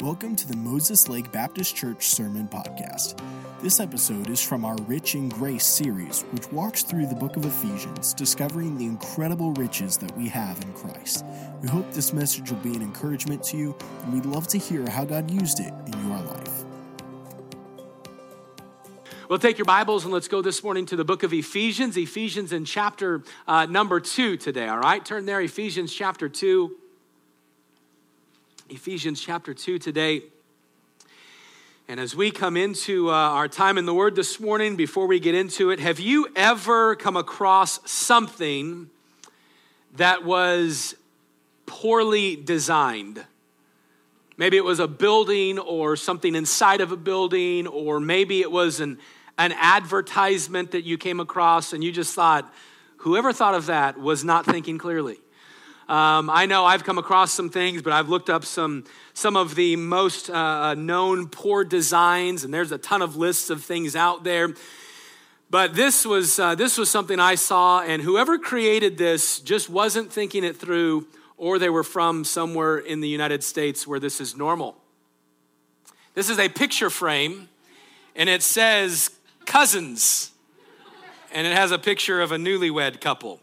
Welcome to the Moses Lake Baptist Church Sermon Podcast. This episode is from our Rich in Grace series, which walks through the book of Ephesians, discovering the incredible riches that we have in Christ. We hope this message will be an encouragement to you, and we'd love to hear how God used it in your life. Well, take your Bibles and let's go this morning to the book of Ephesians. Ephesians in chapter uh, number two today, all right? Turn there, Ephesians chapter two. Ephesians chapter 2 today. And as we come into uh, our time in the Word this morning, before we get into it, have you ever come across something that was poorly designed? Maybe it was a building or something inside of a building, or maybe it was an, an advertisement that you came across and you just thought, whoever thought of that was not thinking clearly. Um, I know I've come across some things, but I've looked up some, some of the most uh, uh, known poor designs, and there's a ton of lists of things out there. But this was, uh, this was something I saw, and whoever created this just wasn't thinking it through, or they were from somewhere in the United States where this is normal. This is a picture frame, and it says cousins, and it has a picture of a newlywed couple.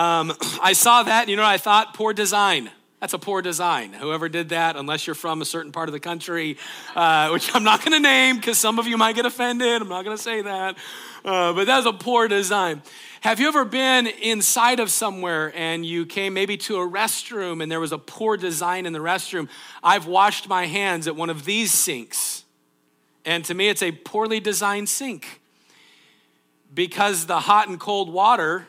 Um, I saw that, you know I thought? Poor design. That's a poor design. Whoever did that, unless you're from a certain part of the country, uh, which I'm not going to name because some of you might get offended. I'm not going to say that. Uh, but that's a poor design. Have you ever been inside of somewhere and you came maybe to a restroom and there was a poor design in the restroom? I've washed my hands at one of these sinks. And to me, it's a poorly designed sink because the hot and cold water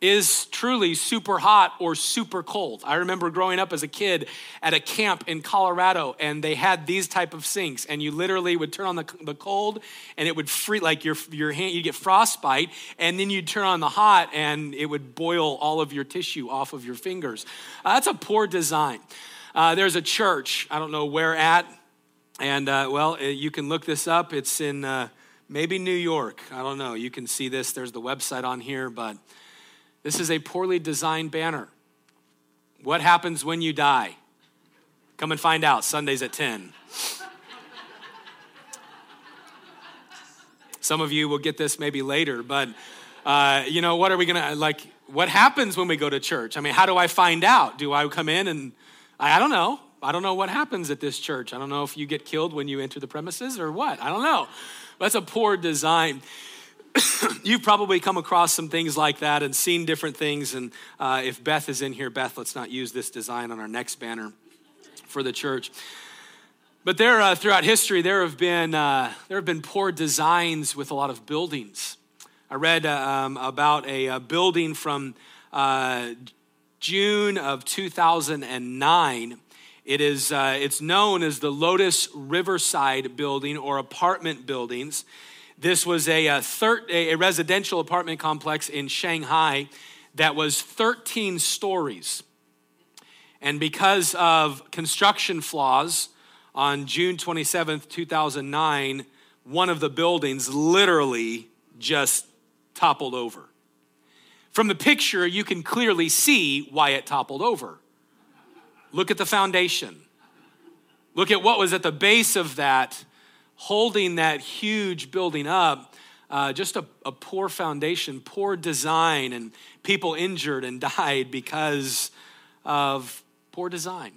is truly super hot or super cold. I remember growing up as a kid at a camp in Colorado and they had these type of sinks and you literally would turn on the, the cold and it would free like your, your hand, you get frostbite and then you'd turn on the hot and it would boil all of your tissue off of your fingers. Uh, that's a poor design. Uh, there's a church, I don't know where at, and uh, well, uh, you can look this up. It's in uh, maybe New York. I don't know. You can see this. There's the website on here, but this is a poorly designed banner. What happens when you die? Come and find out, Sundays at 10. Some of you will get this maybe later, but uh, you know, what are we gonna, like, what happens when we go to church? I mean, how do I find out? Do I come in and, I, I don't know. I don't know what happens at this church. I don't know if you get killed when you enter the premises or what. I don't know. That's a poor design. you've probably come across some things like that and seen different things. And uh, if Beth is in here, Beth, let's not use this design on our next banner for the church. But there, uh, throughout history, there have been uh, there have been poor designs with a lot of buildings. I read uh, um, about a, a, building from uh, June of 2009. It is uh, it's known as the Lotus Riverside Building or apartment buildings. This was a, uh, a, thir- a residential apartment complex in Shanghai that was 13 stories. And because of construction flaws, on June 27th, 2009, one of the buildings literally just toppled over. From the picture, you can clearly see why it toppled over. Look at the foundation. Look at what was at the base of that holding that huge building up, uh, just a, a poor foundation, poor design, and people injured and died because of poor design.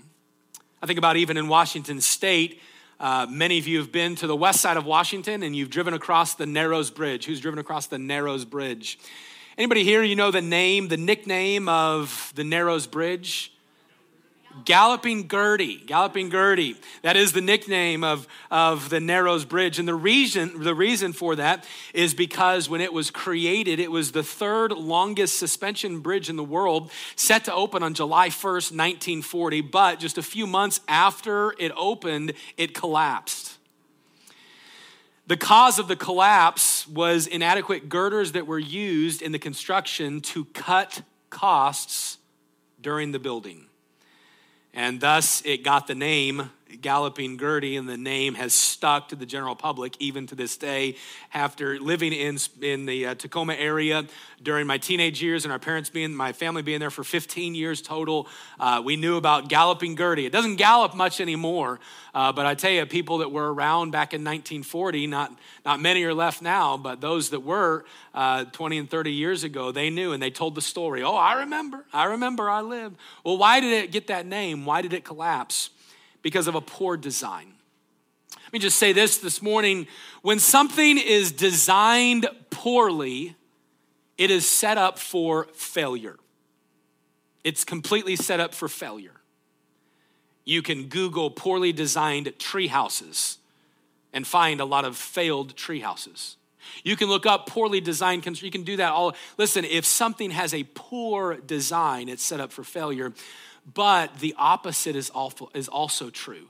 I think about even in Washington state, uh, many of you have been to the west side of Washington and you've driven across the Narrows Bridge. Who's driven across the Narrows Bridge? Anybody here, you know the name, the nickname of the Narrows Bridge? Galloping Gertie, Galloping Gertie. That is the nickname of, of the Narrows Bridge. And the reason, the reason for that is because when it was created, it was the third longest suspension bridge in the world, set to open on July 1st, 1940. But just a few months after it opened, it collapsed. The cause of the collapse was inadequate girders that were used in the construction to cut costs during the building and thus it got the name Galloping Gertie, and the name has stuck to the general public even to this day. After living in, in the uh, Tacoma area during my teenage years and our parents being, my family being there for 15 years total, uh, we knew about Galloping Gertie. It doesn't gallop much anymore, uh, but I tell you, people that were around back in 1940, not, not many are left now, but those that were uh, 20 and 30 years ago, they knew and they told the story. Oh, I remember. I remember I lived. Well, why did it get that name? Why did it collapse? Because of a poor design. Let me just say this this morning. When something is designed poorly, it is set up for failure. It's completely set up for failure. You can Google poorly designed tree houses and find a lot of failed tree houses. You can look up poorly designed, you can do that all. Listen, if something has a poor design, it's set up for failure. But the opposite is also true.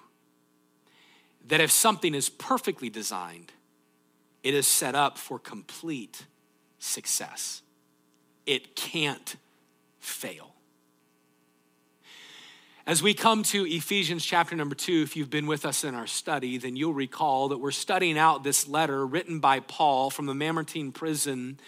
That if something is perfectly designed, it is set up for complete success. It can't fail. As we come to Ephesians chapter number two, if you've been with us in our study, then you'll recall that we're studying out this letter written by Paul from the Mamertine prison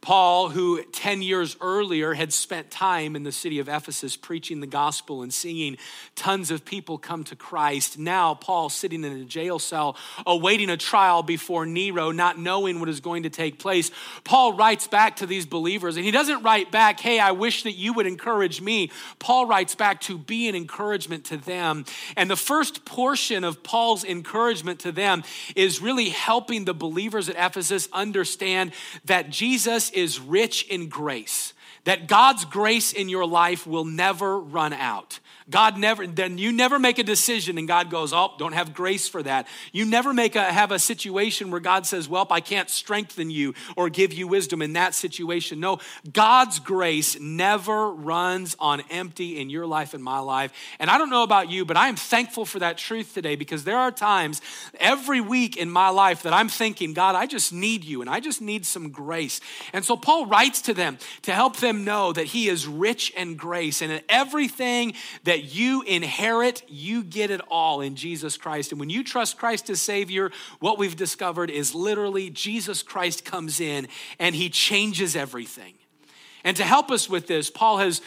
Paul, who 10 years earlier had spent time in the city of Ephesus preaching the gospel and seeing tons of people come to Christ, now Paul sitting in a jail cell awaiting a trial before Nero, not knowing what is going to take place. Paul writes back to these believers, and he doesn't write back, Hey, I wish that you would encourage me. Paul writes back to be an encouragement to them. And the first portion of Paul's encouragement to them is really helping the believers at Ephesus understand that Jesus is rich in grace, that God's grace in your life will never run out. God never, then you never make a decision and God goes, oh, don't have grace for that. You never make a, have a situation where God says, well, I can't strengthen you or give you wisdom in that situation. No, God's grace never runs on empty in your life and my life. And I don't know about you, but I am thankful for that truth today because there are times every week in my life that I'm thinking, God, I just need you and I just need some grace. And so Paul writes to them to help them know that he is rich in grace and in everything that that you inherit, you get it all in Jesus Christ. And when you trust Christ as Savior, what we've discovered is literally Jesus Christ comes in and he changes everything. And to help us with this, Paul has,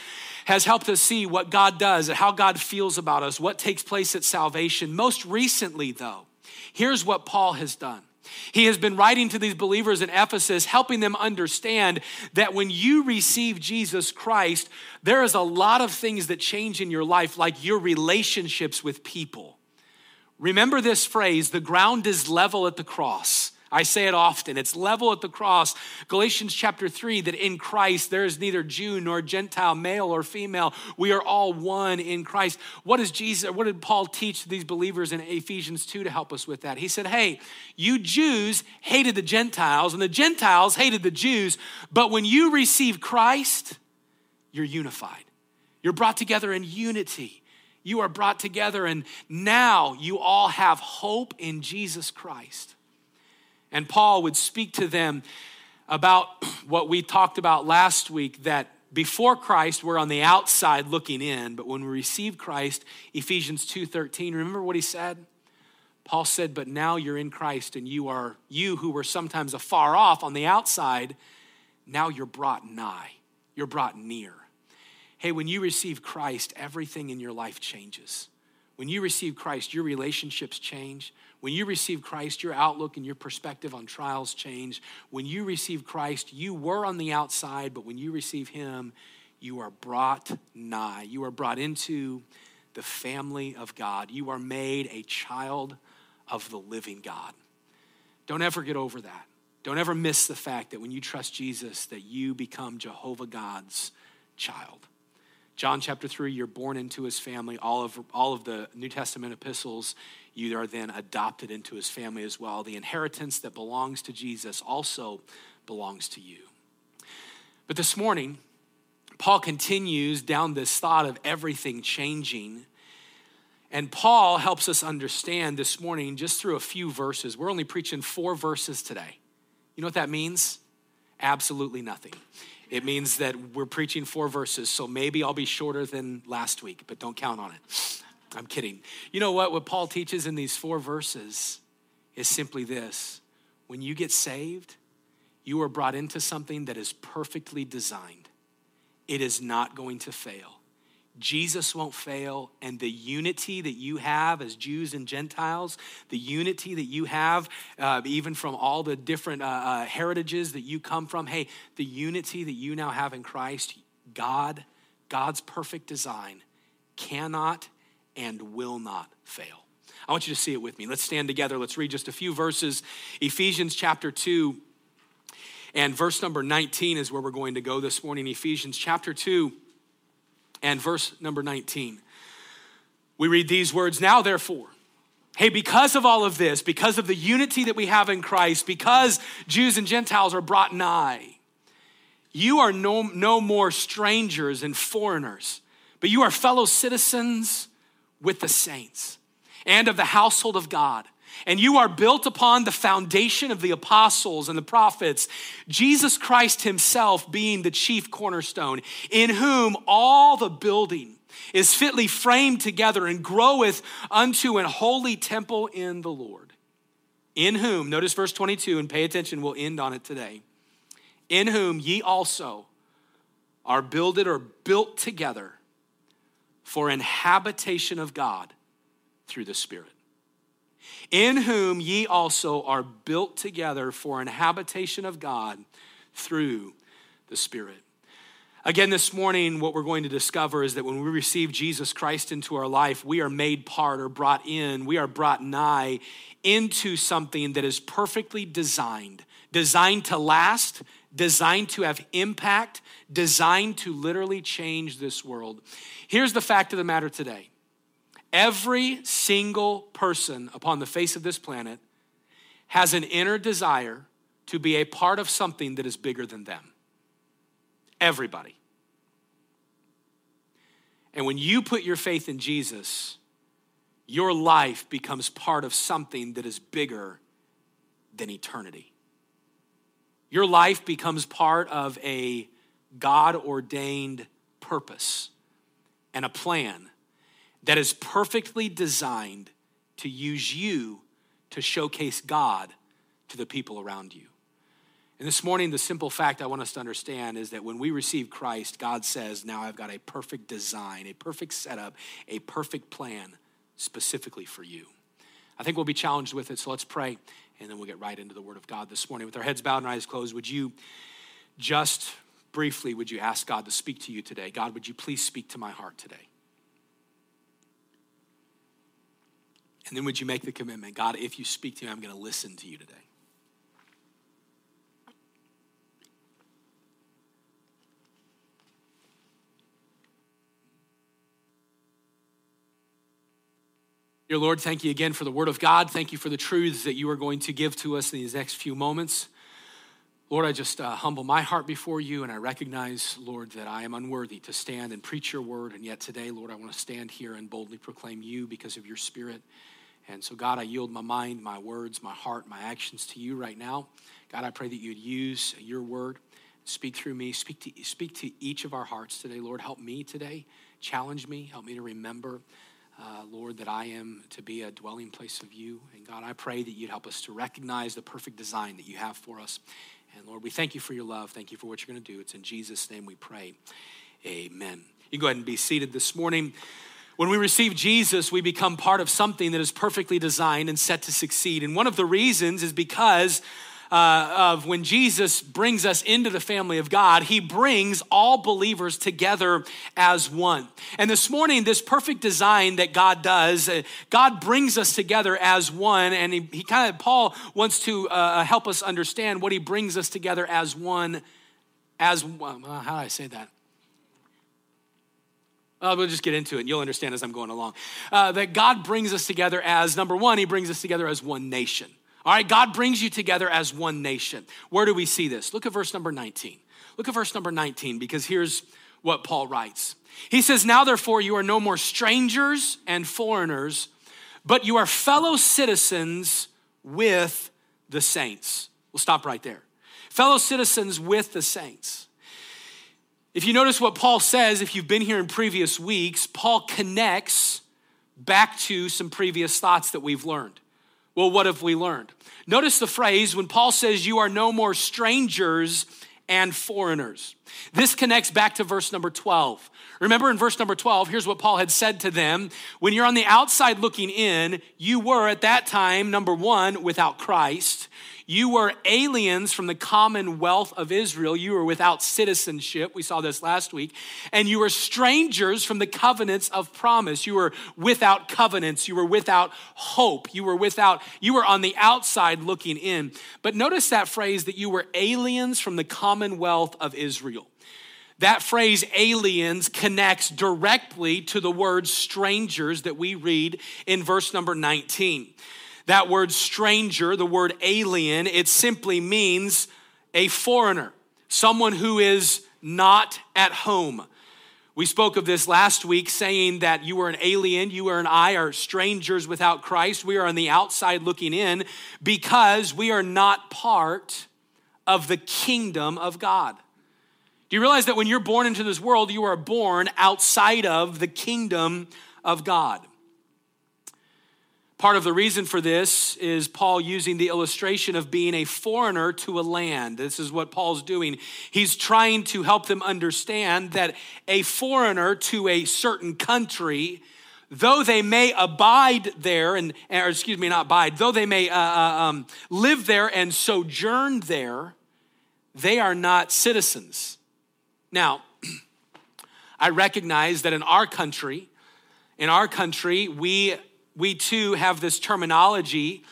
has helped us see what God does how God feels about us, what takes place at salvation. Most recently, though, here's what Paul has done. He has been writing to these believers in Ephesus, helping them understand that when you receive Jesus Christ, there is a lot of things that change in your life, like your relationships with people. Remember this phrase the ground is level at the cross. I say it often. It's level at the cross. Galatians chapter 3 that in Christ there is neither Jew nor Gentile, male or female. We are all one in Christ. What does Jesus, what did Paul teach these believers in Ephesians 2 to help us with that? He said, Hey, you Jews hated the Gentiles, and the Gentiles hated the Jews, but when you receive Christ, you're unified. You're brought together in unity. You are brought together, and now you all have hope in Jesus Christ. And Paul would speak to them about what we talked about last week that before Christ we're on the outside looking in, but when we receive Christ, Ephesians 2:13, remember what he said? Paul said, "But now you're in Christ and you are you who were sometimes afar off on the outside, now you're brought nigh. You're brought near." Hey, when you receive Christ, everything in your life changes. When you receive Christ, your relationships change. When you receive Christ, your outlook and your perspective on trials change. When you receive Christ, you were on the outside, but when you receive Him, you are brought nigh. You are brought into the family of God. You are made a child of the living God. Don't ever get over that. Don't ever miss the fact that when you trust Jesus, that you become Jehovah God's child. John chapter 3, you're born into his family. All of, all of the New Testament epistles, you are then adopted into his family as well. The inheritance that belongs to Jesus also belongs to you. But this morning, Paul continues down this thought of everything changing. And Paul helps us understand this morning just through a few verses. We're only preaching four verses today. You know what that means? Absolutely nothing. It means that we're preaching four verses, so maybe I'll be shorter than last week, but don't count on it. I'm kidding. You know what? What Paul teaches in these four verses is simply this when you get saved, you are brought into something that is perfectly designed, it is not going to fail. Jesus won't fail, and the unity that you have as Jews and Gentiles, the unity that you have, uh, even from all the different uh, uh, heritages that you come from, hey, the unity that you now have in Christ, God, God's perfect design, cannot and will not fail. I want you to see it with me. Let's stand together. Let's read just a few verses. Ephesians chapter 2 and verse number 19 is where we're going to go this morning. Ephesians chapter 2 and verse number 19. We read these words Now, therefore, Hey, because of all of this, because of the unity that we have in Christ, because Jews and Gentiles are brought nigh, you are no, no more strangers and foreigners, but you are fellow citizens with the saints and of the household of God. And you are built upon the foundation of the apostles and the prophets, Jesus Christ Himself being the chief cornerstone, in whom all the building is fitly framed together and groweth unto an holy temple in the Lord. In whom, notice verse 22 and pay attention, we'll end on it today. In whom ye also are builded or built together for an habitation of God through the Spirit. In whom ye also are built together for an habitation of God through the Spirit. Again, this morning, what we're going to discover is that when we receive Jesus Christ into our life, we are made part or brought in, we are brought nigh into something that is perfectly designed, designed to last, designed to have impact, designed to literally change this world. Here's the fact of the matter today every single person upon the face of this planet has an inner desire to be a part of something that is bigger than them. Everybody. And when you put your faith in Jesus, your life becomes part of something that is bigger than eternity. Your life becomes part of a God ordained purpose and a plan that is perfectly designed to use you to showcase God to the people around you. And this morning, the simple fact I want us to understand is that when we receive Christ, God says, Now I've got a perfect design, a perfect setup, a perfect plan specifically for you. I think we'll be challenged with it, so let's pray, and then we'll get right into the Word of God this morning. With our heads bowed and eyes closed, would you just briefly, would you ask God to speak to you today? God, would you please speak to my heart today? And then would you make the commitment, God, if you speak to me, I'm going to listen to you today? Dear Lord, thank you again for the Word of God. Thank you for the truths that you are going to give to us in these next few moments. Lord, I just uh, humble my heart before you, and I recognize, Lord, that I am unworthy to stand and preach your word. And yet today, Lord, I want to stand here and boldly proclaim you because of your spirit. And so, God, I yield my mind, my words, my heart, my actions to you right now. God, I pray that you'd use your word, speak through me, speak to, speak to each of our hearts today. Lord, help me today, challenge me, help me to remember. Uh, Lord, that I am to be a dwelling place of you. And God, I pray that you'd help us to recognize the perfect design that you have for us and Lord, we thank you for your love. Thank you for what you're going to do. It's in Jesus' name we pray. Amen. You go ahead and be seated this morning. When we receive Jesus, we become part of something that is perfectly designed and set to succeed. And one of the reasons is because uh, of when Jesus brings us into the family of God, he brings all believers together as one. And this morning, this perfect design that God does, uh, God brings us together as one. And he, he kind of, Paul wants to uh, help us understand what he brings us together as one, as, well, how do I say that? Uh, we'll just get into it and you'll understand as I'm going along. Uh, that God brings us together as, number one, He brings us together as one nation. All right, God brings you together as one nation. Where do we see this? Look at verse number 19. Look at verse number 19 because here's what Paul writes. He says, Now therefore you are no more strangers and foreigners, but you are fellow citizens with the saints. We'll stop right there. Fellow citizens with the saints. If you notice what Paul says, if you've been here in previous weeks, Paul connects back to some previous thoughts that we've learned. Well, what have we learned? Notice the phrase when Paul says, You are no more strangers and foreigners. This connects back to verse number 12. Remember in verse number 12, here's what Paul had said to them When you're on the outside looking in, you were at that time, number one, without Christ. You were aliens from the commonwealth of Israel. You were without citizenship. We saw this last week. And you were strangers from the covenants of promise. You were without covenants. You were without hope. You were without, you were on the outside looking in. But notice that phrase that you were aliens from the commonwealth of Israel. That phrase aliens connects directly to the word strangers that we read in verse number 19. That word stranger, the word alien, it simply means a foreigner, someone who is not at home. We spoke of this last week, saying that you are an alien, you and I are strangers without Christ. We are on the outside looking in because we are not part of the kingdom of God. Do you realize that when you're born into this world, you are born outside of the kingdom of God? Part of the reason for this is Paul using the illustration of being a foreigner to a land. This is what Paul's doing. He's trying to help them understand that a foreigner to a certain country, though they may abide there, and or excuse me, not abide, though they may uh, uh, um, live there and sojourn there, they are not citizens. Now, I recognize that in our country, in our country, we we too have this terminology,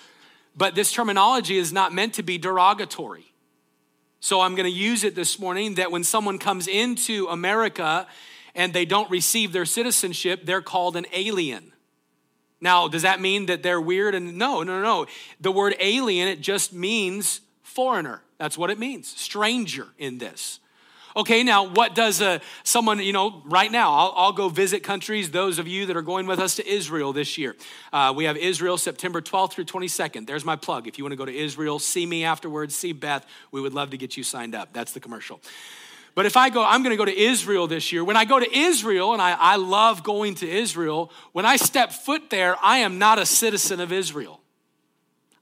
but this terminology is not meant to be derogatory. So I'm going to use it this morning that when someone comes into America and they don't receive their citizenship, they're called an alien. Now, does that mean that they're weird? And no, no, no. The word alien, it just means foreigner. That's what it means, stranger in this. Okay, now what does uh, someone, you know, right now, I'll, I'll, go visit countries, those of you that are going with us to Israel this year. Uh, we have Israel September 12th through 22nd. There's my plug. If you want to go to Israel, see me afterwards, see Beth, we would love to get you signed up. That's the commercial. But if I go, I'm going to go to Israel this year. When I go to Israel, and I, I love going to Israel, when I step foot there, I am not a citizen of Israel.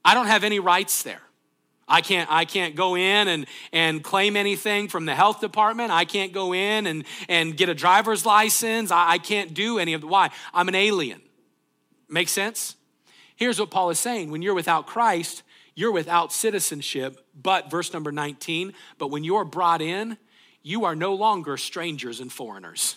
I don't have any rights there. I can't, I can't go in and, and claim anything from the health department. I can't go in and, and get a driver's license. I, I can't do any of the why. I'm an alien. Make sense? Here's what Paul is saying. When you're without Christ, you're without citizenship. But verse number 19, but when you're brought in, you are no longer strangers and foreigners.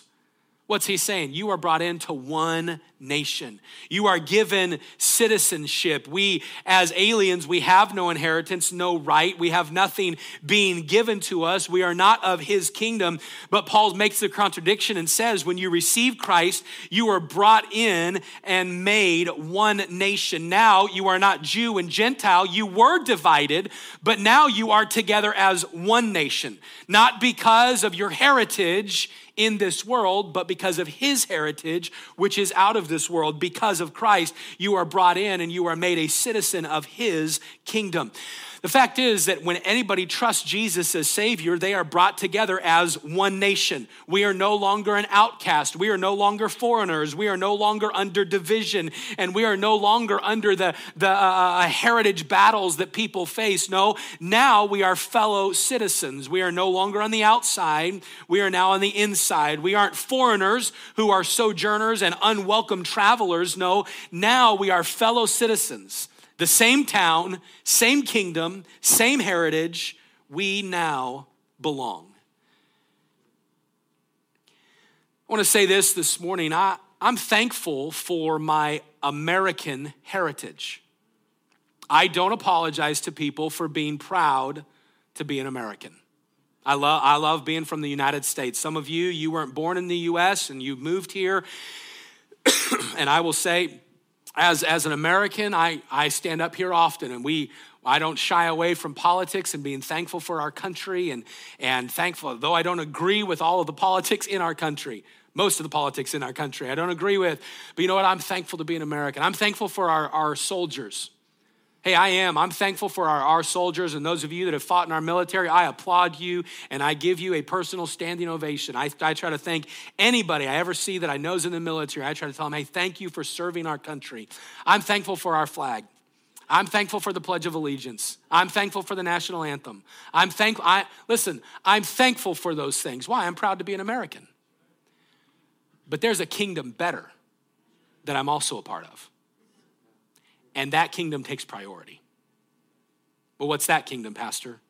What's he saying? You are brought into one nation. You are given citizenship. We, as aliens, we have no inheritance, no right. We have nothing being given to us. We are not of his kingdom. But Paul makes the contradiction and says, when you receive Christ, you are brought in and made one nation. Now you are not Jew and Gentile. You were divided, but now you are together as one nation. Not because of your heritage in this world, but because of his heritage, which is out of this world. Because of Christ, you are brought in and you are made a citizen of his kingdom. The fact is that when anybody trusts Jesus as Savior, they are brought together as one nation. We are no longer an outcast. We are no longer foreigners. We are no longer under division. And we are no longer under the, the uh, uh, heritage battles that people face. No, now we are fellow citizens. We are no longer on the outside. We are now on the inside. We aren't foreigners who are sojourners and unwelcome travelers. No, now we are fellow citizens the same town, same kingdom, same heritage, we now belong. I want to say this this morning. I, I'm thankful for my American heritage. I don't apologize to people for being proud to be an American. I love, I love being from the United States. Some of you, you weren't born in the US and you moved here. and I will say, as, as an American, I, I stand up here often and we, I don't shy away from politics and being thankful for our country and, and thankful, though I don't agree with all of the politics in our country, most of the politics in our country, I don't agree with, but you know what? I'm thankful to be an American. I'm thankful for our, our soldiers. Hey, I am. I'm thankful for our, our soldiers and those of you that have fought in our military. I applaud you and I give you a personal standing ovation. I, I try to thank anybody I ever see that I know is in the military. I try to tell them, hey, thank you for serving our country. I'm thankful for our flag. I'm thankful for the Pledge of Allegiance. I'm thankful for the national anthem. I'm thankful. I, listen, I'm thankful for those things. Why? I'm proud to be an American. But there's a kingdom better that I'm also a part of and that kingdom takes priority. But what's that kingdom, Pastor?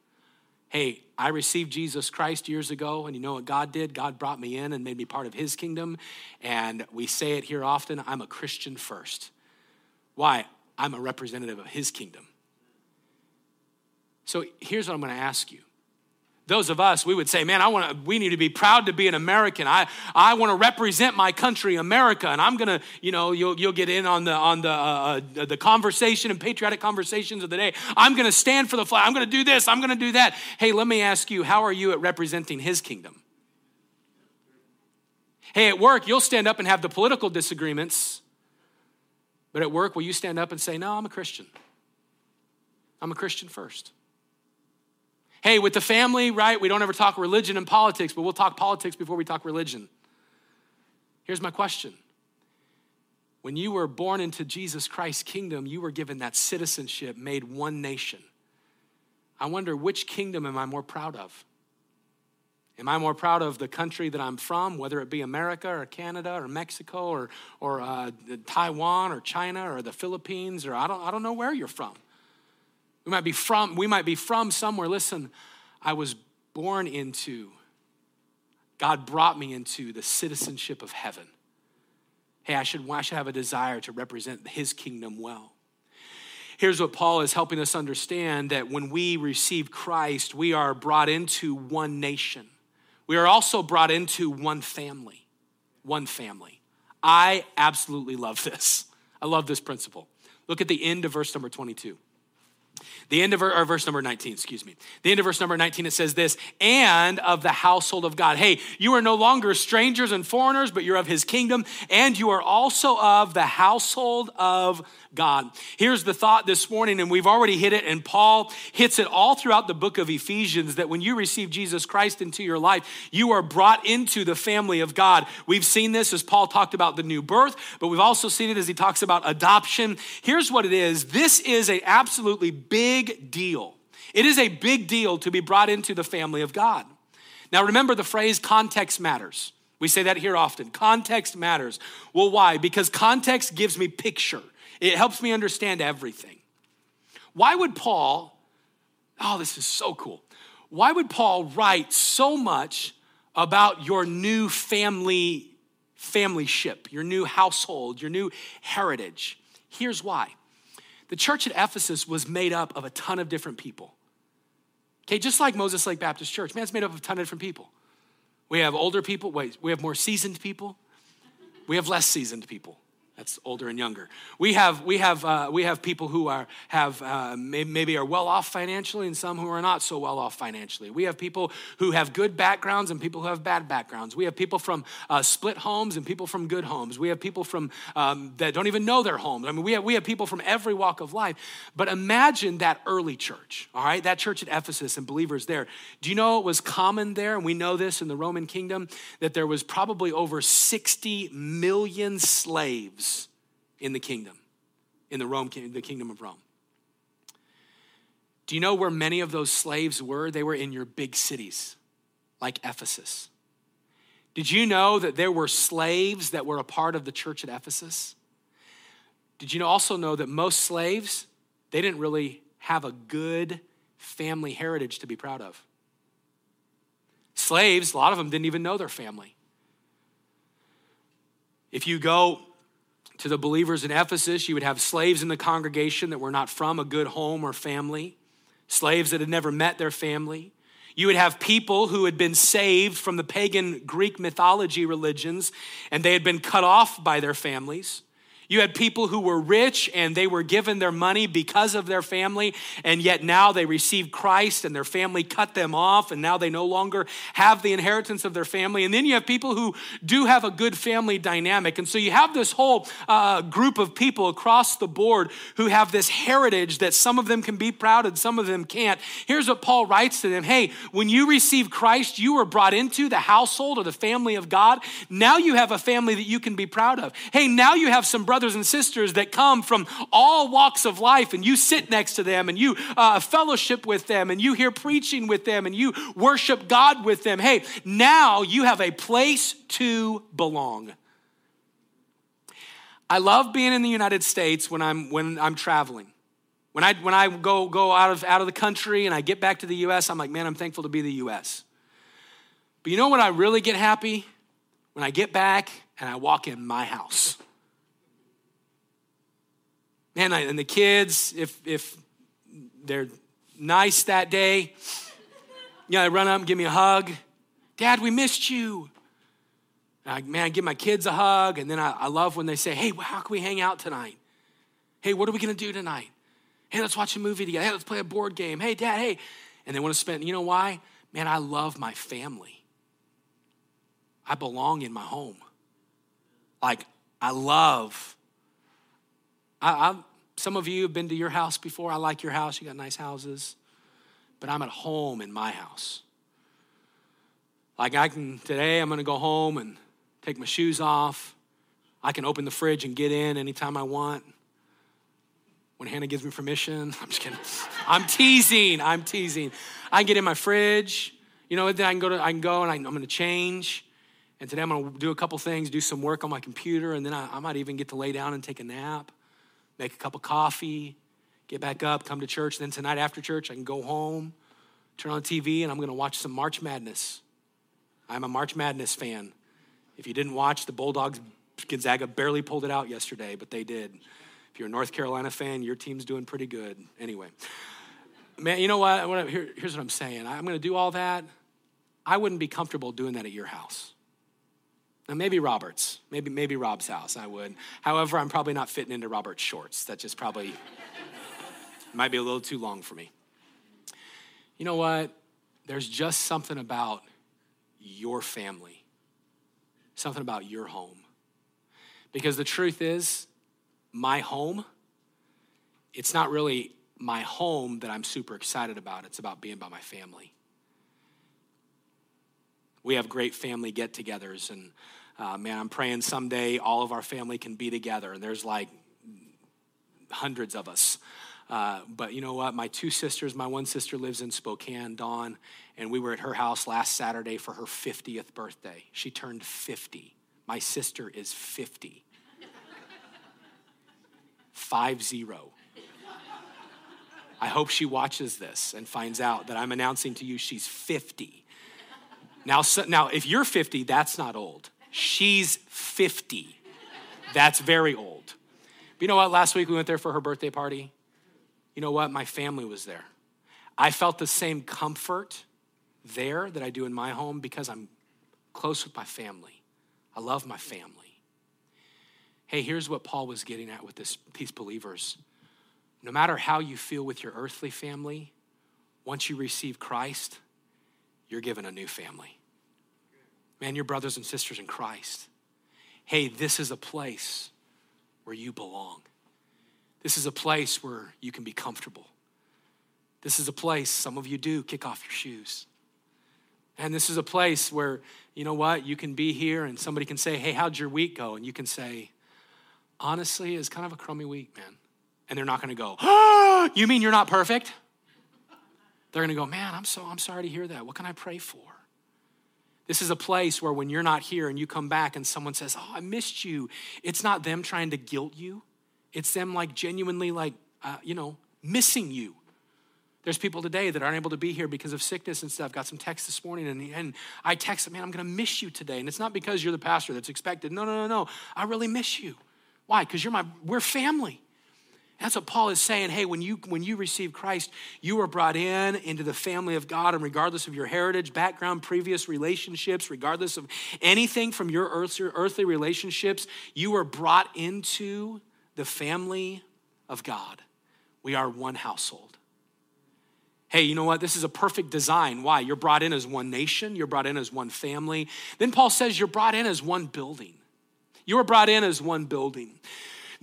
Hey, I received Jesus Christ years ago, and you know what God did? God brought me in and made me part of his kingdom. And we say it here often I'm a Christian first. Why? I'm a representative of his kingdom. So here's what I'm going to ask you those of us, we would say, man, I want to, we need to be proud to be an American. I, I want to represent my country, America. And I'm to, you know, you'll, you'll get in on the, on the, uh, uh, the conversation and patriotic conversations of the day. I'm to stand for the flag. I'm to do this. I'm to do that. Hey, let me ask you, how are you at representing his kingdom? Hey, at work, you'll stand up and have the political disagreements. But at work, will you stand up and say, no, I'm a Christian? I'm a Christian first. Hey, with the family, right, we don't ever talk religion and politics, but we'll talk politics before we talk religion. Here's my question When you were born into Jesus Christ's kingdom, you were given that citizenship, made one nation. I wonder which kingdom am I more proud of? Am I more proud of the country that I'm from, whether it be America or Canada or Mexico or, or uh, Taiwan or China or the Philippines or I don't, I don't know where you're from? We might be from, we might be from somewhere. Listen, I was born into, God brought me into the citizenship of heaven. Hey, I should, I should have a desire to represent his kingdom well. Here's what Paul is helping us understand that when we receive Christ, we are brought into one nation. We are also brought into one family. One family. I absolutely love this. I love this principle. Look at the end of verse number 22. The end of or verse number 19, excuse me. The end of verse number 19, it says this, and of the household of God. Hey, you are no longer strangers and foreigners, but you're of his kingdom, and you are also of the household of God. Here's the thought this morning, and we've already hit it, and Paul hits it all throughout the book of Ephesians that when you receive Jesus Christ into your life, you are brought into the family of God. We've seen this as Paul talked about the new birth, but we've also seen it as he talks about adoption. Here's what it is this is a absolutely big deal. It is a big deal to be brought into the family of God. Now, remember the phrase context matters. We say that here often. Context matters. Well, why? Because context gives me picture. It helps me understand everything. Why would Paul, oh, this is so cool. Why would Paul write so much about your new family family ship, your new household, your new heritage? Here's why. The church at Ephesus was made up of a ton of different people. Okay, just like Moses Lake Baptist Church, man, it's made up of a ton of different people. We have older people, wait, we have more seasoned people, we have less seasoned people. That's older and younger. We have, we have, uh, we have people who are, have, uh, maybe are well off financially and some who are not so well off financially. We have people who have good backgrounds and people who have bad backgrounds. We have people from uh, split homes and people from good homes. We have people from, um, that don't even know their homes. I mean, we have, we have people from every walk of life. But imagine that early church, all right? That church at Ephesus and believers there. Do you know it was common there, and we know this in the Roman kingdom, that there was probably over 60 million slaves in the kingdom, in the Rome, the kingdom of Rome. Do you know where many of those slaves were? They were in your big cities, like Ephesus. Did you know that there were slaves that were a part of the church at Ephesus? Did you also know that most slaves, they didn't really have a good family heritage to be proud of? Slaves, a lot of them didn't even know their family. If you go to the believers in Ephesus, you would have slaves in the congregation that were not from a good home or family, slaves that had never met their family. You would have people who had been saved from the pagan Greek mythology religions and they had been cut off by their families. You had people who were rich and they were given their money because of their family, and yet now they received Christ and their family cut them off, and now they no longer have the inheritance of their family. And then you have people who do have a good family dynamic. And so you have this whole uh, group of people across the board who have this heritage that some of them can be proud and some of them can't. Here's what Paul writes to them Hey, when you receive Christ, you were brought into the household or the family of God. Now you have a family that you can be proud of. Hey, now you have some brothers and sisters that come from all walks of life, and you sit next to them and you uh, fellowship with them and you hear preaching with them and you worship God with them. Hey, now you have a place to belong. I love being in the United States when I'm, when I'm traveling. When I, when I go, go out, of, out of the country and I get back to the US, I'm like, man, I'm thankful to be the US. But you know when I really get happy? When I get back and I walk in my house man, and the kids, if if they're nice that day, you know, they run up and give me a hug. Dad, we missed you. I, man, I give my kids a hug, and then I, I love when they say, hey, how can we hang out tonight? Hey, what are we gonna do tonight? Hey, let's watch a movie together. Hey, let's play a board game. Hey, Dad, hey. And they wanna spend, you know why? Man, I love my family. I belong in my home. Like, I love I, I, some of you have been to your house before. I like your house. You got nice houses. But I'm at home in my house. Like I can, today I'm going to go home and take my shoes off. I can open the fridge and get in anytime I want. When Hannah gives me permission, I'm just kidding. I'm teasing. I'm teasing. I can get in my fridge. You know, then I can go to, I can go and I, am going to change. And today I'm going to do a couple things, do some work on my computer, and then I, I might even get to lay down and take a nap make a cup of coffee, get back up, come to church. Then tonight after church, I can go home, turn on TV, and I'm going to watch some March Madness. I'm a March Madness fan. If you didn't watch, the Bulldogs, Gonzaga barely pulled it out yesterday, but they did. If you're a North Carolina fan, your team's doing pretty good. Anyway, man, you know what? Here, here's what I'm saying. I'm going to do all that. I wouldn't be comfortable doing that at your house. Now, maybe Robert's, maybe, maybe Rob's house, I would. However, I'm probably not fitting into Robert's shorts. That just probably might be a little too long for me. You know what? There's just something about your family, something about your home. Because the truth is, my home, it's not really my home that I'm super excited about. It's about being by my family. We have great family get togethers, and uh, man, I'm praying someday all of our family can be together. And there's like hundreds of us. Uh, but you know what? My two sisters, my one sister lives in Spokane, Dawn, and we were at her house last Saturday for her 50th birthday. She turned 50. My sister is 50. Five zero. I hope she watches this and finds out that I'm announcing to you she's 50. Now, so, now, if you're 50, that's not old. She's 50. That's very old. But you know what? Last week we went there for her birthday party. You know what? My family was there. I felt the same comfort there that I do in my home because I'm close with my family. I love my family. Hey, here's what Paul was getting at with this, these believers. No matter how you feel with your earthly family, once you receive Christ, you're given a new family. Man, your brothers and sisters in Christ. Hey, this is a place where you belong. This is a place where you can be comfortable. This is a place, some of you do, kick off your shoes. And this is a place where, you know what, you can be here and somebody can say, hey, how'd your week go? And you can say, honestly, it's kind of a crummy week, man. And they're not gonna go, oh, you mean you're not perfect? They're gonna go, man, I'm so I'm sorry to hear that. What can I pray for? This is a place where when you're not here and you come back and someone says, Oh, I missed you, it's not them trying to guilt you. It's them like genuinely, like, uh, you know, missing you. There's people today that aren't able to be here because of sickness and stuff. Got some text this morning, and, and I texted, man, I'm going to miss you today. And it's not because you're the pastor that's expected. No, no, no, no. I really miss you. Why? Because you're my, we're family. That's what Paul is saying. Hey, when you when you receive Christ, you are brought in into the family of God, and regardless of your heritage, background, previous relationships, regardless of anything from your earthly relationships, you are brought into the family of God. We are one household. Hey, you know what? This is a perfect design. Why? You're brought in as one nation, you're brought in as one family. Then Paul says you're brought in as one building. You are brought in as one building.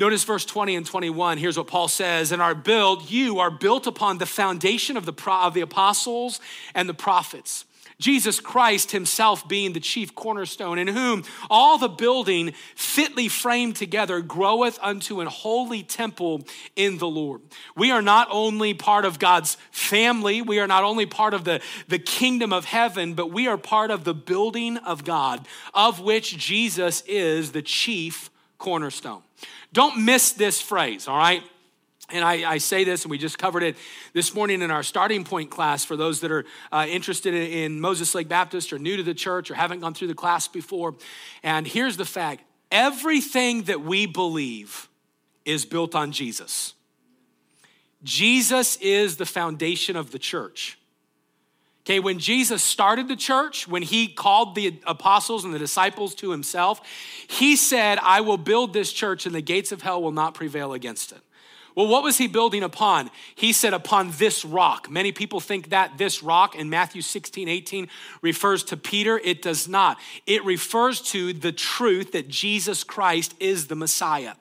Notice verse 20 and 21. Here's what Paul says And our build, you are built upon the foundation of the, of the apostles and the prophets. Jesus Christ himself being the chief cornerstone, in whom all the building fitly framed together groweth unto an holy temple in the Lord. We are not only part of God's family, we are not only part of the, the kingdom of heaven, but we are part of the building of God, of which Jesus is the chief cornerstone. Don't miss this phrase, all right? And I, I, say this, and we just covered it this morning in our starting point class for those that are uh, interested in Moses Lake Baptist or new to the church or haven't gone through the class before. And here's the fact everything that we believe is built on Jesus. Jesus is the foundation of the church. Okay, when Jesus started the church, when he called the apostles and the disciples to himself, he said, I will build this church and the gates of hell will not prevail against it. Well, what was he building upon? He said, upon this rock. Many people think that this rock in Matthew 16, 18 refers to Peter. It does not. It refers to the truth that Jesus Christ is the Messiah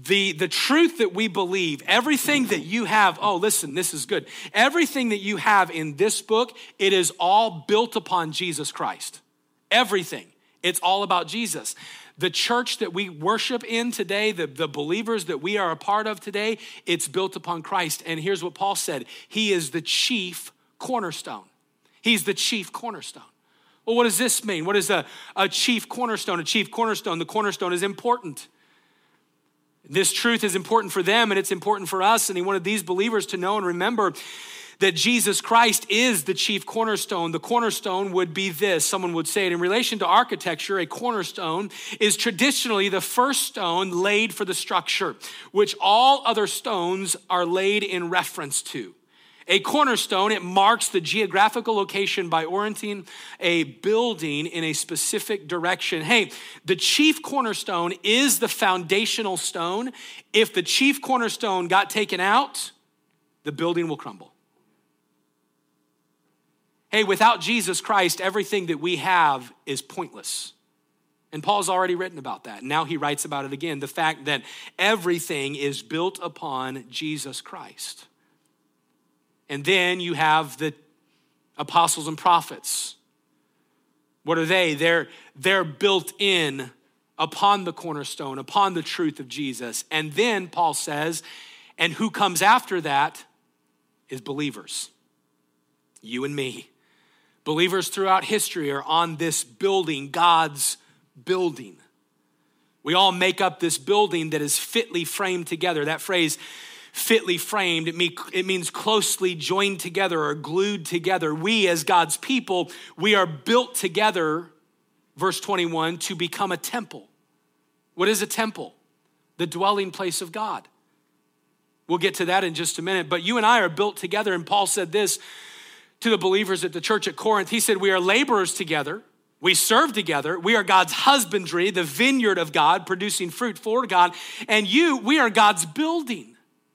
the, the truth that we believe, everything that you have, oh, listen, this is good. Everything that you have in this book, it is all built upon Jesus Christ. Everything. It's all about Jesus. The church that we worship in today, the, the believers that we are a part of today, it's built upon Christ. And here's what Paul said He is the chief cornerstone. He's the chief cornerstone. Well, what does this mean? What is a, a chief cornerstone? A chief cornerstone, the cornerstone is important. This truth is important for them and it's important for us. And he wanted these believers to know and remember that Jesus Christ is the chief cornerstone. The cornerstone would be this someone would say it in relation to architecture, a cornerstone is traditionally the first stone laid for the structure, which all other stones are laid in reference to. A cornerstone, it marks the geographical location by orienting a building in a specific direction. Hey, the chief cornerstone is the foundational stone. If the chief cornerstone got taken out, the building will crumble. Hey, without Jesus Christ, everything that we have is pointless. And Paul's already written about that. Now he writes about it again the fact that everything is built upon Jesus Christ. And then you have the apostles and prophets. What are they? They're, they're built in upon the cornerstone, upon the truth of Jesus. And then Paul says, and who comes after that is believers. You and me. Believers throughout history are on this building, God's building. We all make up this building that is fitly framed together. That phrase, fitly framed. It, it means closely joined together or glued together. We, as God's people, we are built together, verse 21, to become a temple. What is a temple? The dwelling place of God. We'll get to that in just a minute. But you and I are built together. And Paul said this to the believers at the church at Corinth. He said, We are laborers together. We serve together. We are God's husbandry, the vineyard of God, producing fruit for God. And you, we are God's building.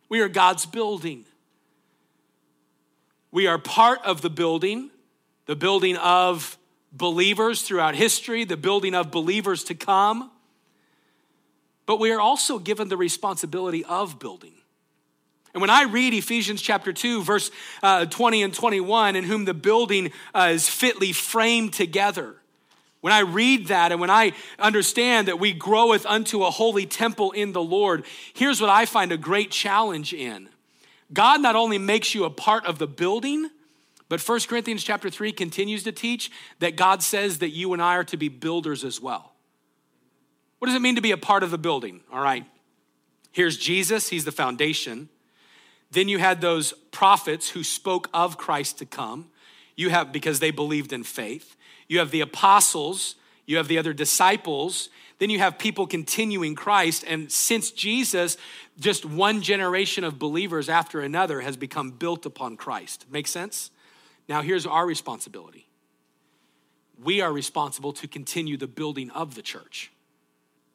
We are God's building. We are part of the building, the building of believers throughout history, the building of believers to come. But we are also given the responsibility of building. And when I read Ephesians chapter 2, verse uh, 20 and 21, in whom the building uh, is fitly framed together, when I read that and when I understand that we groweth unto a holy temple in the Lord, here's what I find a great challenge in. God not only makes you a part of the building, but 1 Corinthians chapter 3 continues to teach that God says that you and I are to be builders as well. What does it mean to be a part of the building? All right. Here's Jesus, he's the foundation. Then you had those prophets who spoke of Christ to come. You have because they believed in faith. You have the apostles, you have the other disciples, then you have people continuing Christ. And since Jesus, just one generation of believers after another has become built upon Christ. Make sense? Now, here's our responsibility we are responsible to continue the building of the church.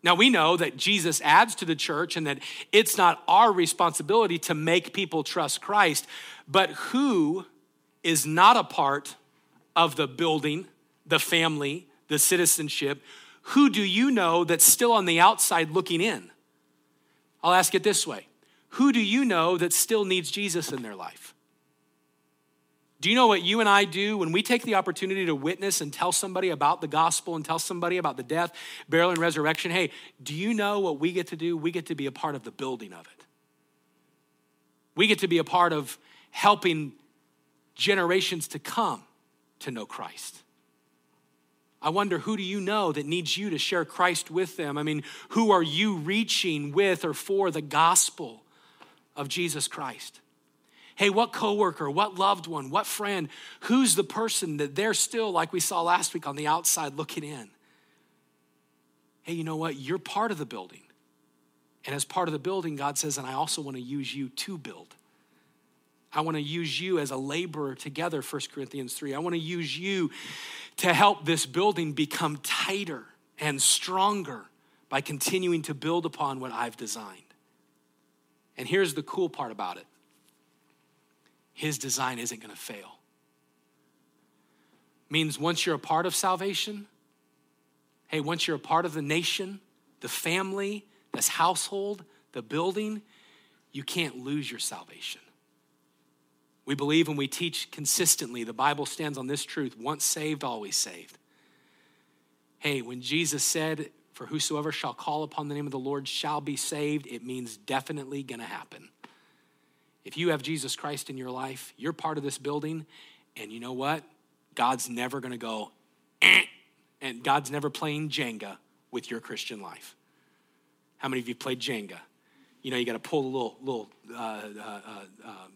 Now, we know that Jesus adds to the church and that it's not our responsibility to make people trust Christ, but who is not a part of the building, the family, the citizenship? Who do you know that's still on the outside looking in? I'll ask it this way Who do you know that still needs Jesus in their life? Do you know what you and I do when we take the opportunity to witness and tell somebody about the gospel and tell somebody about the death, burial, and resurrection? Hey, do you know what we get to do? We get to be a part of the building of it. We get to be a part of helping generations to come to know Christ. I wonder who do you know that needs you to share Christ with them? I mean, who are you reaching with or for the gospel of Jesus Christ? Hey, what coworker, what loved one, what friend, who's the person that they're still, like we saw last week, on the outside looking in? Hey, you know what? You're part of the building. And as part of the building, God says, and I also want to use you to build. I want to use you as a laborer together, 1 Corinthians 3. I want to use you to help this building become tighter and stronger by continuing to build upon what I've designed. And here's the cool part about it his design isn't going to fail. Means once you're a part of salvation, hey, once you're a part of the nation, the family, this household, the building, you can't lose your salvation. We believe and we teach consistently. The Bible stands on this truth once saved, always saved. Hey, when Jesus said, For whosoever shall call upon the name of the Lord shall be saved, it means definitely gonna happen. If you have Jesus Christ in your life, you're part of this building, and you know what? God's never gonna go, eh, and God's never playing Jenga with your Christian life. How many of you played Jenga? You know, you got to pull a little, little uh, uh, uh, um,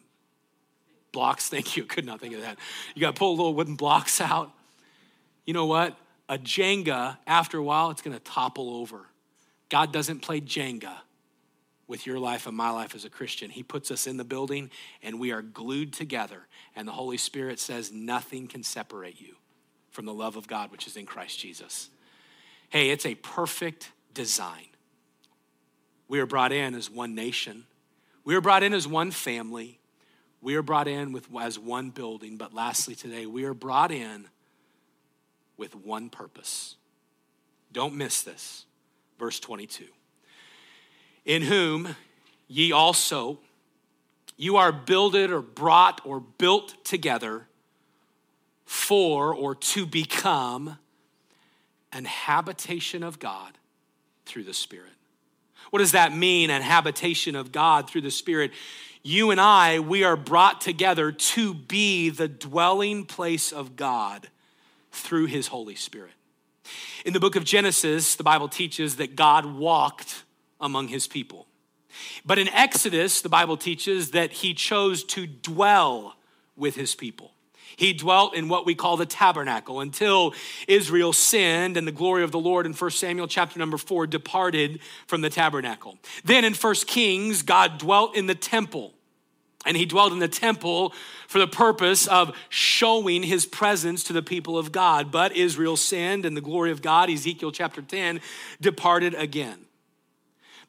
blocks. Thank you. Could not think of that. You got to pull little wooden blocks out. You know what? A Jenga, after a while, it's going to topple over. God doesn't play Jenga with your life and my life as a Christian. He puts us in the building and we are glued together. And the Holy Spirit says, nothing can separate you from the love of God, which is in Christ Jesus. Hey, it's a perfect design. We are brought in as one nation, we are brought in as one family. We are brought in with, as one building, but lastly, today, we are brought in with one purpose. Don't miss this. Verse 22 In whom ye also, you are builded or brought or built together for or to become an habitation of God through the Spirit. What does that mean, an habitation of God through the Spirit? You and I, we are brought together to be the dwelling place of God through his Holy Spirit. In the book of Genesis, the Bible teaches that God walked among his people. But in Exodus, the Bible teaches that he chose to dwell with his people. He dwelt in what we call the tabernacle until Israel sinned and the glory of the Lord in 1 Samuel chapter number 4 departed from the tabernacle. Then in 1 Kings, God dwelt in the temple and he dwelled in the temple for the purpose of showing his presence to the people of God. But Israel sinned, and the glory of God, Ezekiel chapter 10, departed again.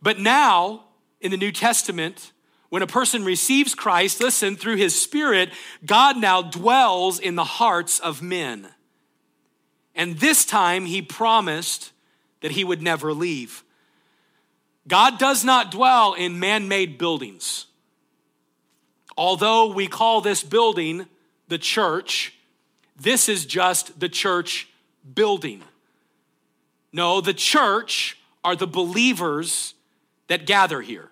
But now, in the New Testament, when a person receives Christ, listen, through his spirit, God now dwells in the hearts of men. And this time he promised that he would never leave. God does not dwell in man made buildings. Although we call this building the church, this is just the church building. No, the church are the believers that gather here.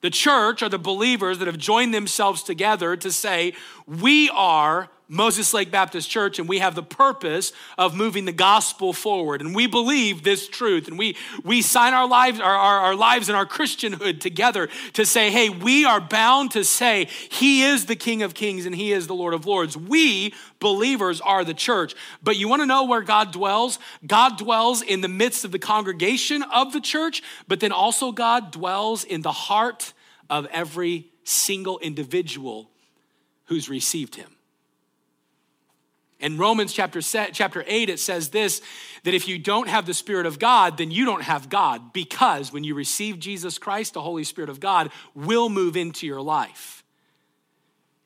The church are the believers that have joined themselves together to say, We are Moses Lake Baptist Church, and we have the purpose of moving the gospel forward. And we believe this truth, and we, we sign our lives, our, our, our lives and our Christianhood together to say, hey, we are bound to say, He is the King of Kings and He is the Lord of Lords. We believers are the church. But you want to know where God dwells? God dwells in the midst of the congregation of the church, but then also God dwells in the heart of every single individual who's received him. In Romans chapter, chapter 8, it says this that if you don't have the Spirit of God, then you don't have God, because when you receive Jesus Christ, the Holy Spirit of God will move into your life.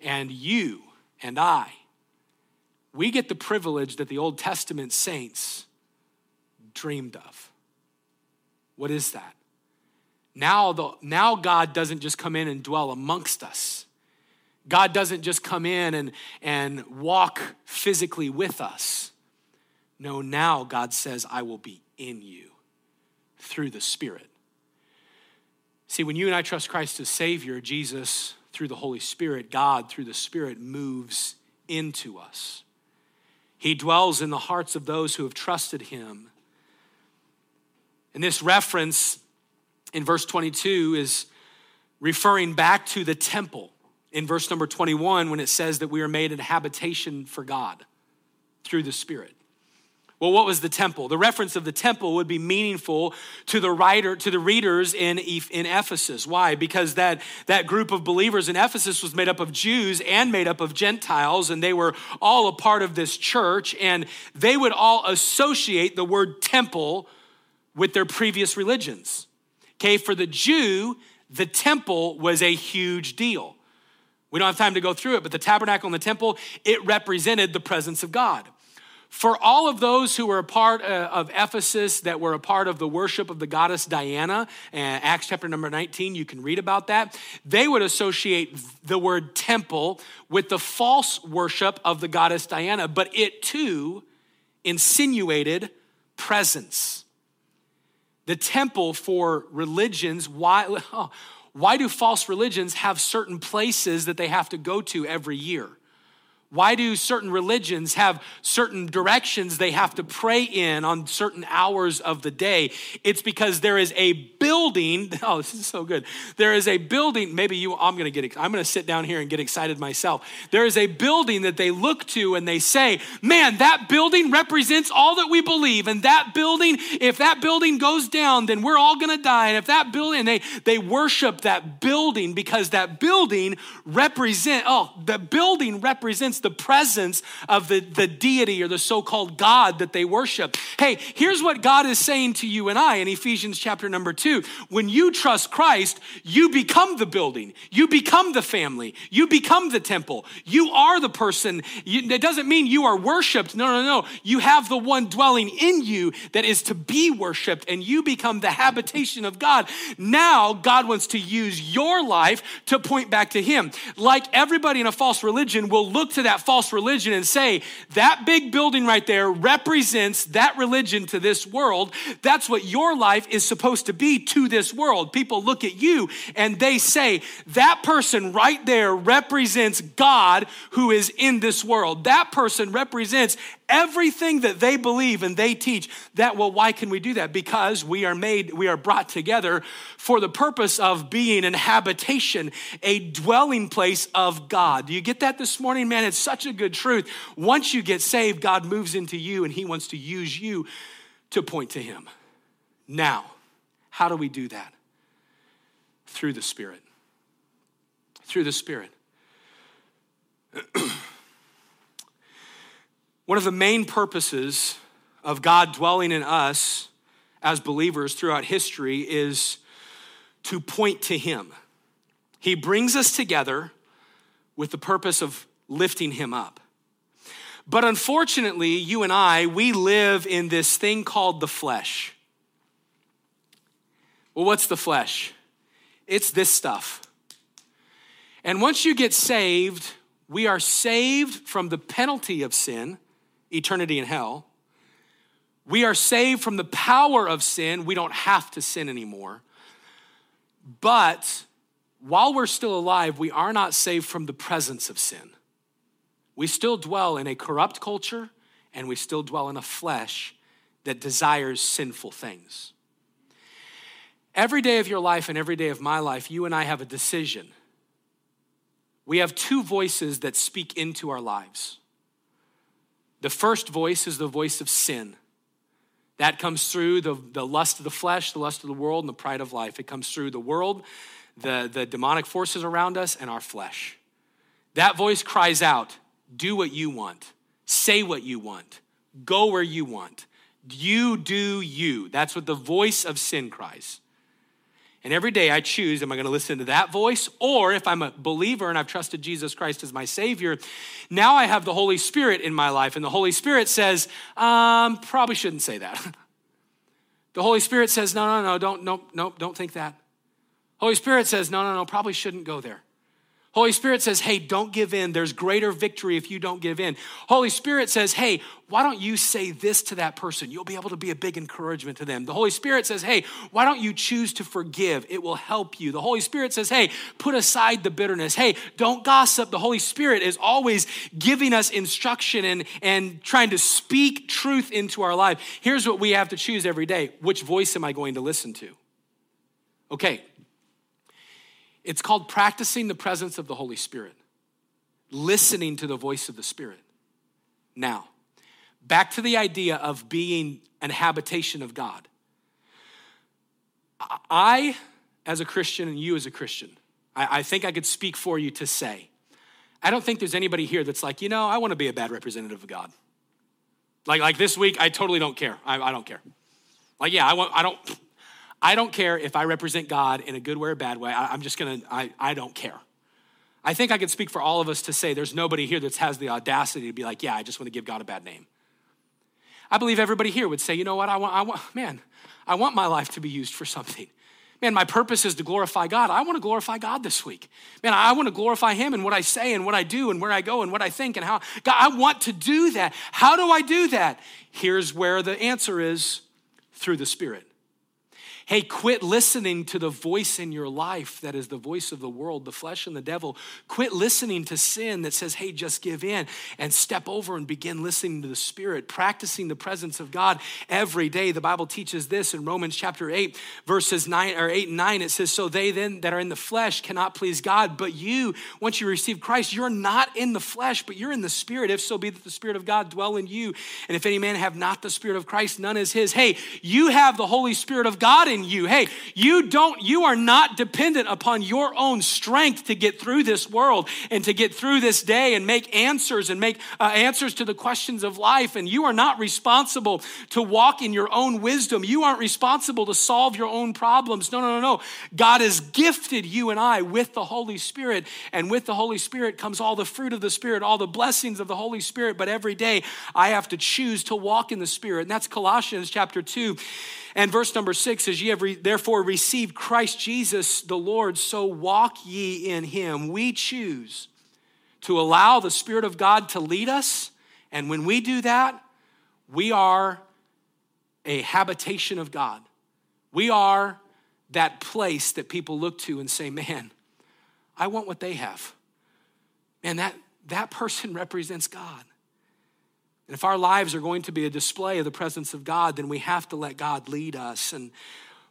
And you and I, we get the privilege that the Old Testament saints dreamed of. What is that? Now, the, now God doesn't just come in and dwell amongst us. God doesn't just come in and, and walk physically with us. No, now God says, I will be in you through the Spirit. See, when you and I trust Christ as Savior, Jesus, through the Holy Spirit, God, through the Spirit, moves into us. He dwells in the hearts of those who have trusted Him. And this reference in verse 22 is referring back to the temple in verse number 21 when it says that we are made a habitation for God through the Spirit. Well, what was the temple? The reference of the temple would be meaningful to the writer, to the readers in, in Ephesus. Why? Because that, that group of believers in Ephesus was made up of Jews and made up of Gentiles, and they were all a part of this church, and they would all associate the word temple with their previous religions. Okay, for the Jew, the temple was a huge deal. We don't have time to go through it, but the tabernacle and the temple, it represented the presence of God. For all of those who were a part uh, of Ephesus, that were a part of the worship of the goddess Diana, uh, Acts chapter number 19, you can read about that. They would associate the word temple with the false worship of the goddess Diana, but it too insinuated presence. The temple for religions, why? Oh, why do false religions have certain places that they have to go to every year? Why do certain religions have certain directions they have to pray in on certain hours of the day? It's because there is a building. Oh, this is so good. There is a building. Maybe you, I'm going to get, I'm going to sit down here and get excited myself. There is a building that they look to and they say, man, that building represents all that we believe. And that building, if that building goes down, then we're all going to die. And if that building, they, they worship that building because that building represent, oh, the building represents the presence of the, the deity or the so called God that they worship. Hey, here's what God is saying to you and I in Ephesians chapter number two. When you trust Christ, you become the building, you become the family, you become the temple. You are the person. You, it doesn't mean you are worshiped. No, no, no. You have the one dwelling in you that is to be worshiped, and you become the habitation of God. Now, God wants to use your life to point back to Him. Like everybody in a false religion will look to that false religion and say, that big building right there represents that religion to this world. That's what your life is supposed to be to this world. People look at you and they say, that person right there represents God who is in this world. That person represents everything that they believe and they teach that well why can we do that because we are made we are brought together for the purpose of being an habitation a dwelling place of god do you get that this morning man it's such a good truth. Once you get saved god moves into you and he wants to use you to point to him. Now how do we do that? Through the spirit. Through the spirit. One of the main purposes of God dwelling in us as believers throughout history is to point to Him. He brings us together with the purpose of lifting Him up. But unfortunately, you and I, we live in this thing called the flesh. Well, what's the flesh? It's this stuff. And once you get saved, we are saved from the penalty of sin eternity in hell. We are saved from the power of sin. We don't have to sin anymore. But while we're still alive, we are not saved from the presence of sin. We still dwell in a corrupt culture and we still dwell in a flesh that desires sinful things. Every day of your life and every day of my life, you and I have a decision. We have two voices that speak into our lives. The first voice is the voice of sin. That comes through the, the lust of the flesh, the lust of the world, and the pride of life. It comes through the world, the, the demonic forces around us, and our flesh. That voice cries out, Do what you want, say what you want, go where you want. You do you. That's what the voice of sin cries. And every day I choose, am I going to listen to that voice? Or if I'm a believer and I've trusted Jesus Christ as my Savior, now I have the Holy Spirit in my life. And the Holy Spirit says, um, probably shouldn't say that. the Holy Spirit says, no, no, no, don't, no, no, don't think that. Holy Spirit says, no, no, no, probably shouldn't go there. Holy Spirit says, hey, don't give in. There's greater victory if you don't give in. Holy Spirit says, hey, why don't you say this to that person? You'll be able to be a big encouragement to them. The Holy Spirit says, hey, why don't you choose to forgive? It will help you. The Holy Spirit says, hey, put aside the bitterness. Hey, don't gossip. The Holy Spirit is always giving us instruction and, and trying to speak truth into our life. Here's what we have to choose every day which voice am I going to listen to? Okay, it's called practicing the presence of the Holy Spirit, listening to the voice of the Spirit. Now, back to the idea of being an habitation of God. I, as a Christian, and you as a Christian, I, I think I could speak for you to say, I don't think there's anybody here that's like, you know, I want to be a bad representative of God. Like, like this week, I totally don't care. I, I don't care. Like, yeah, I want, I don't, I don't care if I represent God in a good way or bad way. I, am just gonna, I, I don't care. I think I could speak for all of us to say there's nobody here that has the audacity to be like, yeah, I just want to give God a bad name. I believe everybody here would say, you know what, I want, I want, man, I want my life to be used for something. Man, my purpose is to glorify God. I want to glorify God this week. Man, I want to glorify Him in what I say and what I do and where I go and what I think and how. God, I want to do that. How do I do that? Here's where the answer is through the Spirit. Hey, quit listening to the voice in your life that is the voice of the world, the flesh and the devil. Quit listening to sin that says, hey, just give in and step over and begin listening to the Spirit, practicing the presence of God every day. The Bible teaches this in Romans chapter 8, verses 9 or 8 and 9. It says, So they then that are in the flesh cannot please God, but you, once you receive Christ, you're not in the flesh, but you're in the Spirit, if so be that the Spirit of God dwell in you. And if any man have not the Spirit of Christ, none is his. Hey, you have the Holy Spirit of God in in you. Hey, you don't, you are not dependent upon your own strength to get through this world and to get through this day and make answers and make uh, answers to the questions of life. And you are not responsible to walk in your own wisdom. You aren't responsible to solve your own problems. No, no, no, no. God has gifted you and I with the Holy Spirit. And with the Holy Spirit comes all the fruit of the Spirit, all the blessings of the Holy Spirit. But every day I have to choose to walk in the Spirit. And that's Colossians chapter 2. And verse number six is, Ye have re- therefore received Christ Jesus the Lord, so walk ye in him. We choose to allow the Spirit of God to lead us. And when we do that, we are a habitation of God. We are that place that people look to and say, Man, I want what they have. And that, that person represents God. And if our lives are going to be a display of the presence of God, then we have to let God lead us. And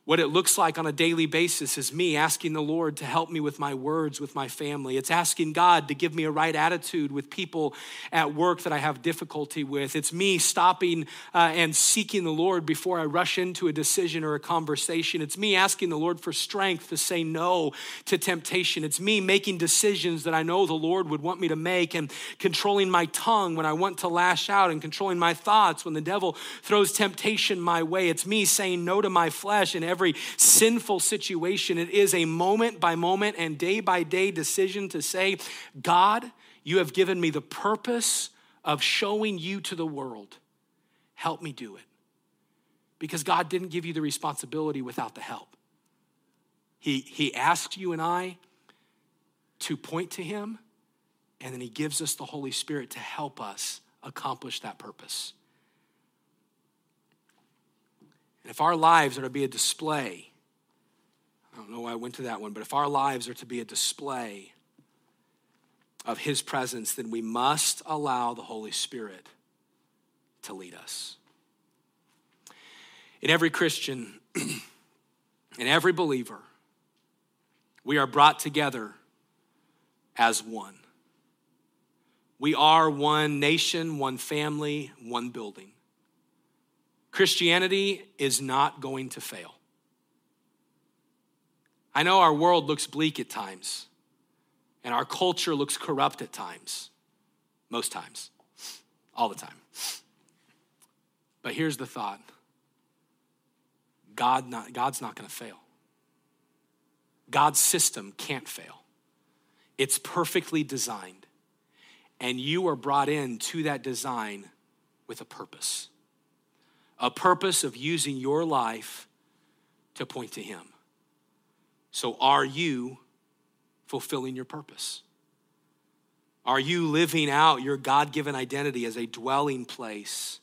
what it looks like on a daily basis is me asking the Lord to help me with my words, with my family. It's asking God to give me a right attitude with people at work that I have difficulty with. It's me stopping uh, and seeking the Lord before I rush into a decision or a conversation. It's me asking the Lord for strength to say no to temptation. It's me making decisions that I know the Lord would want me to make and controlling my tongue when I want to lash out and controlling my thoughts when the devil throws temptation my way. It's me saying no to my flesh and every every sinful situation. It is a moment by moment and day by day decision to say, God, you have given me the purpose of showing you to the world. Help me do it. Because God didn't give you the responsibility without the help. He, he asked you and I to point to Him, and then He gives us the Holy Spirit to help us accomplish that purpose. And if our lives are to be a display, I don't know why I went to that one, but if our lives are to be a display of His presence, then we must allow the Holy Spirit to lead us. In every Christian, in every believer, we are brought together as one. We are one nation, one family, one building. Christianity is not going to fail. I know our world looks bleak at times, and our culture looks corrupt at times, most times, all the time. But here's the thought God not, God's not going to fail. God's system can't fail. It's perfectly designed. And you are brought in to that design with a purpose a purpose of using your life to point to Him. So, are you fulfilling your purpose? Are you living out your God given identity as a dwelling place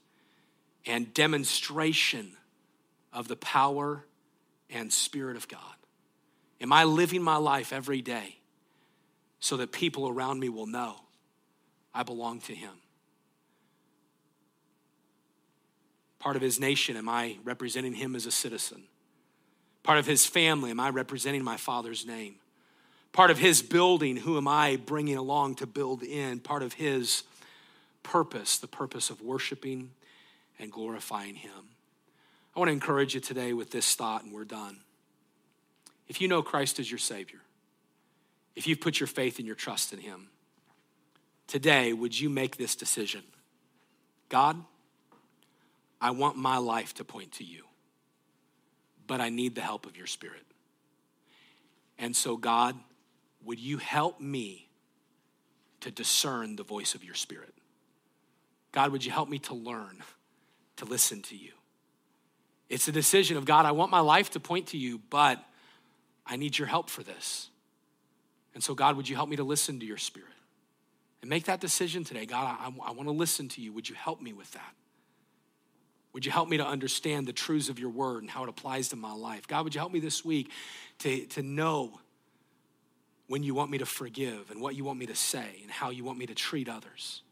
and demonstration of the power and Spirit of God? Am I living my life every day so that people around me will know I belong to Him? Part of His nation, am I representing Him as a citizen? Part of His family, am I representing my Father's name? Part of His building, who am I bringing along to build in? Part of His purpose, the purpose of worshiping and glorifying Him. I want to encourage you today with this thought, and we're done. If you know Christ as your Savior, if you've put your faith and your trust in Him, today, would you make this decision? God, I want my life to point to you, but I need the help of your Spirit. And so, God, would you help me to discern the voice of your Spirit? God, would you help me to learn to listen to you? It's a decision of God, I want my life to point to you, but I need your help for this. And so, God, would you help me to listen to your spirit? And make that decision today. God, I, I want to listen to you. Would you help me with that? Would you help me to understand the truths of your word and how it applies to my life? God, would you help me this week to, to know when you want me to forgive and what you want me to say and how you want me to treat others?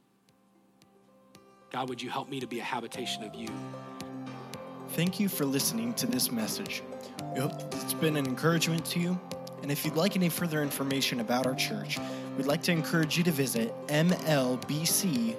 God, would you help me to be a habitation of you? Thank you for listening to this message. We hope it's been an encouragement to you. And if you'd like any further information about our church, we'd like to encourage you to visit mlbc.church.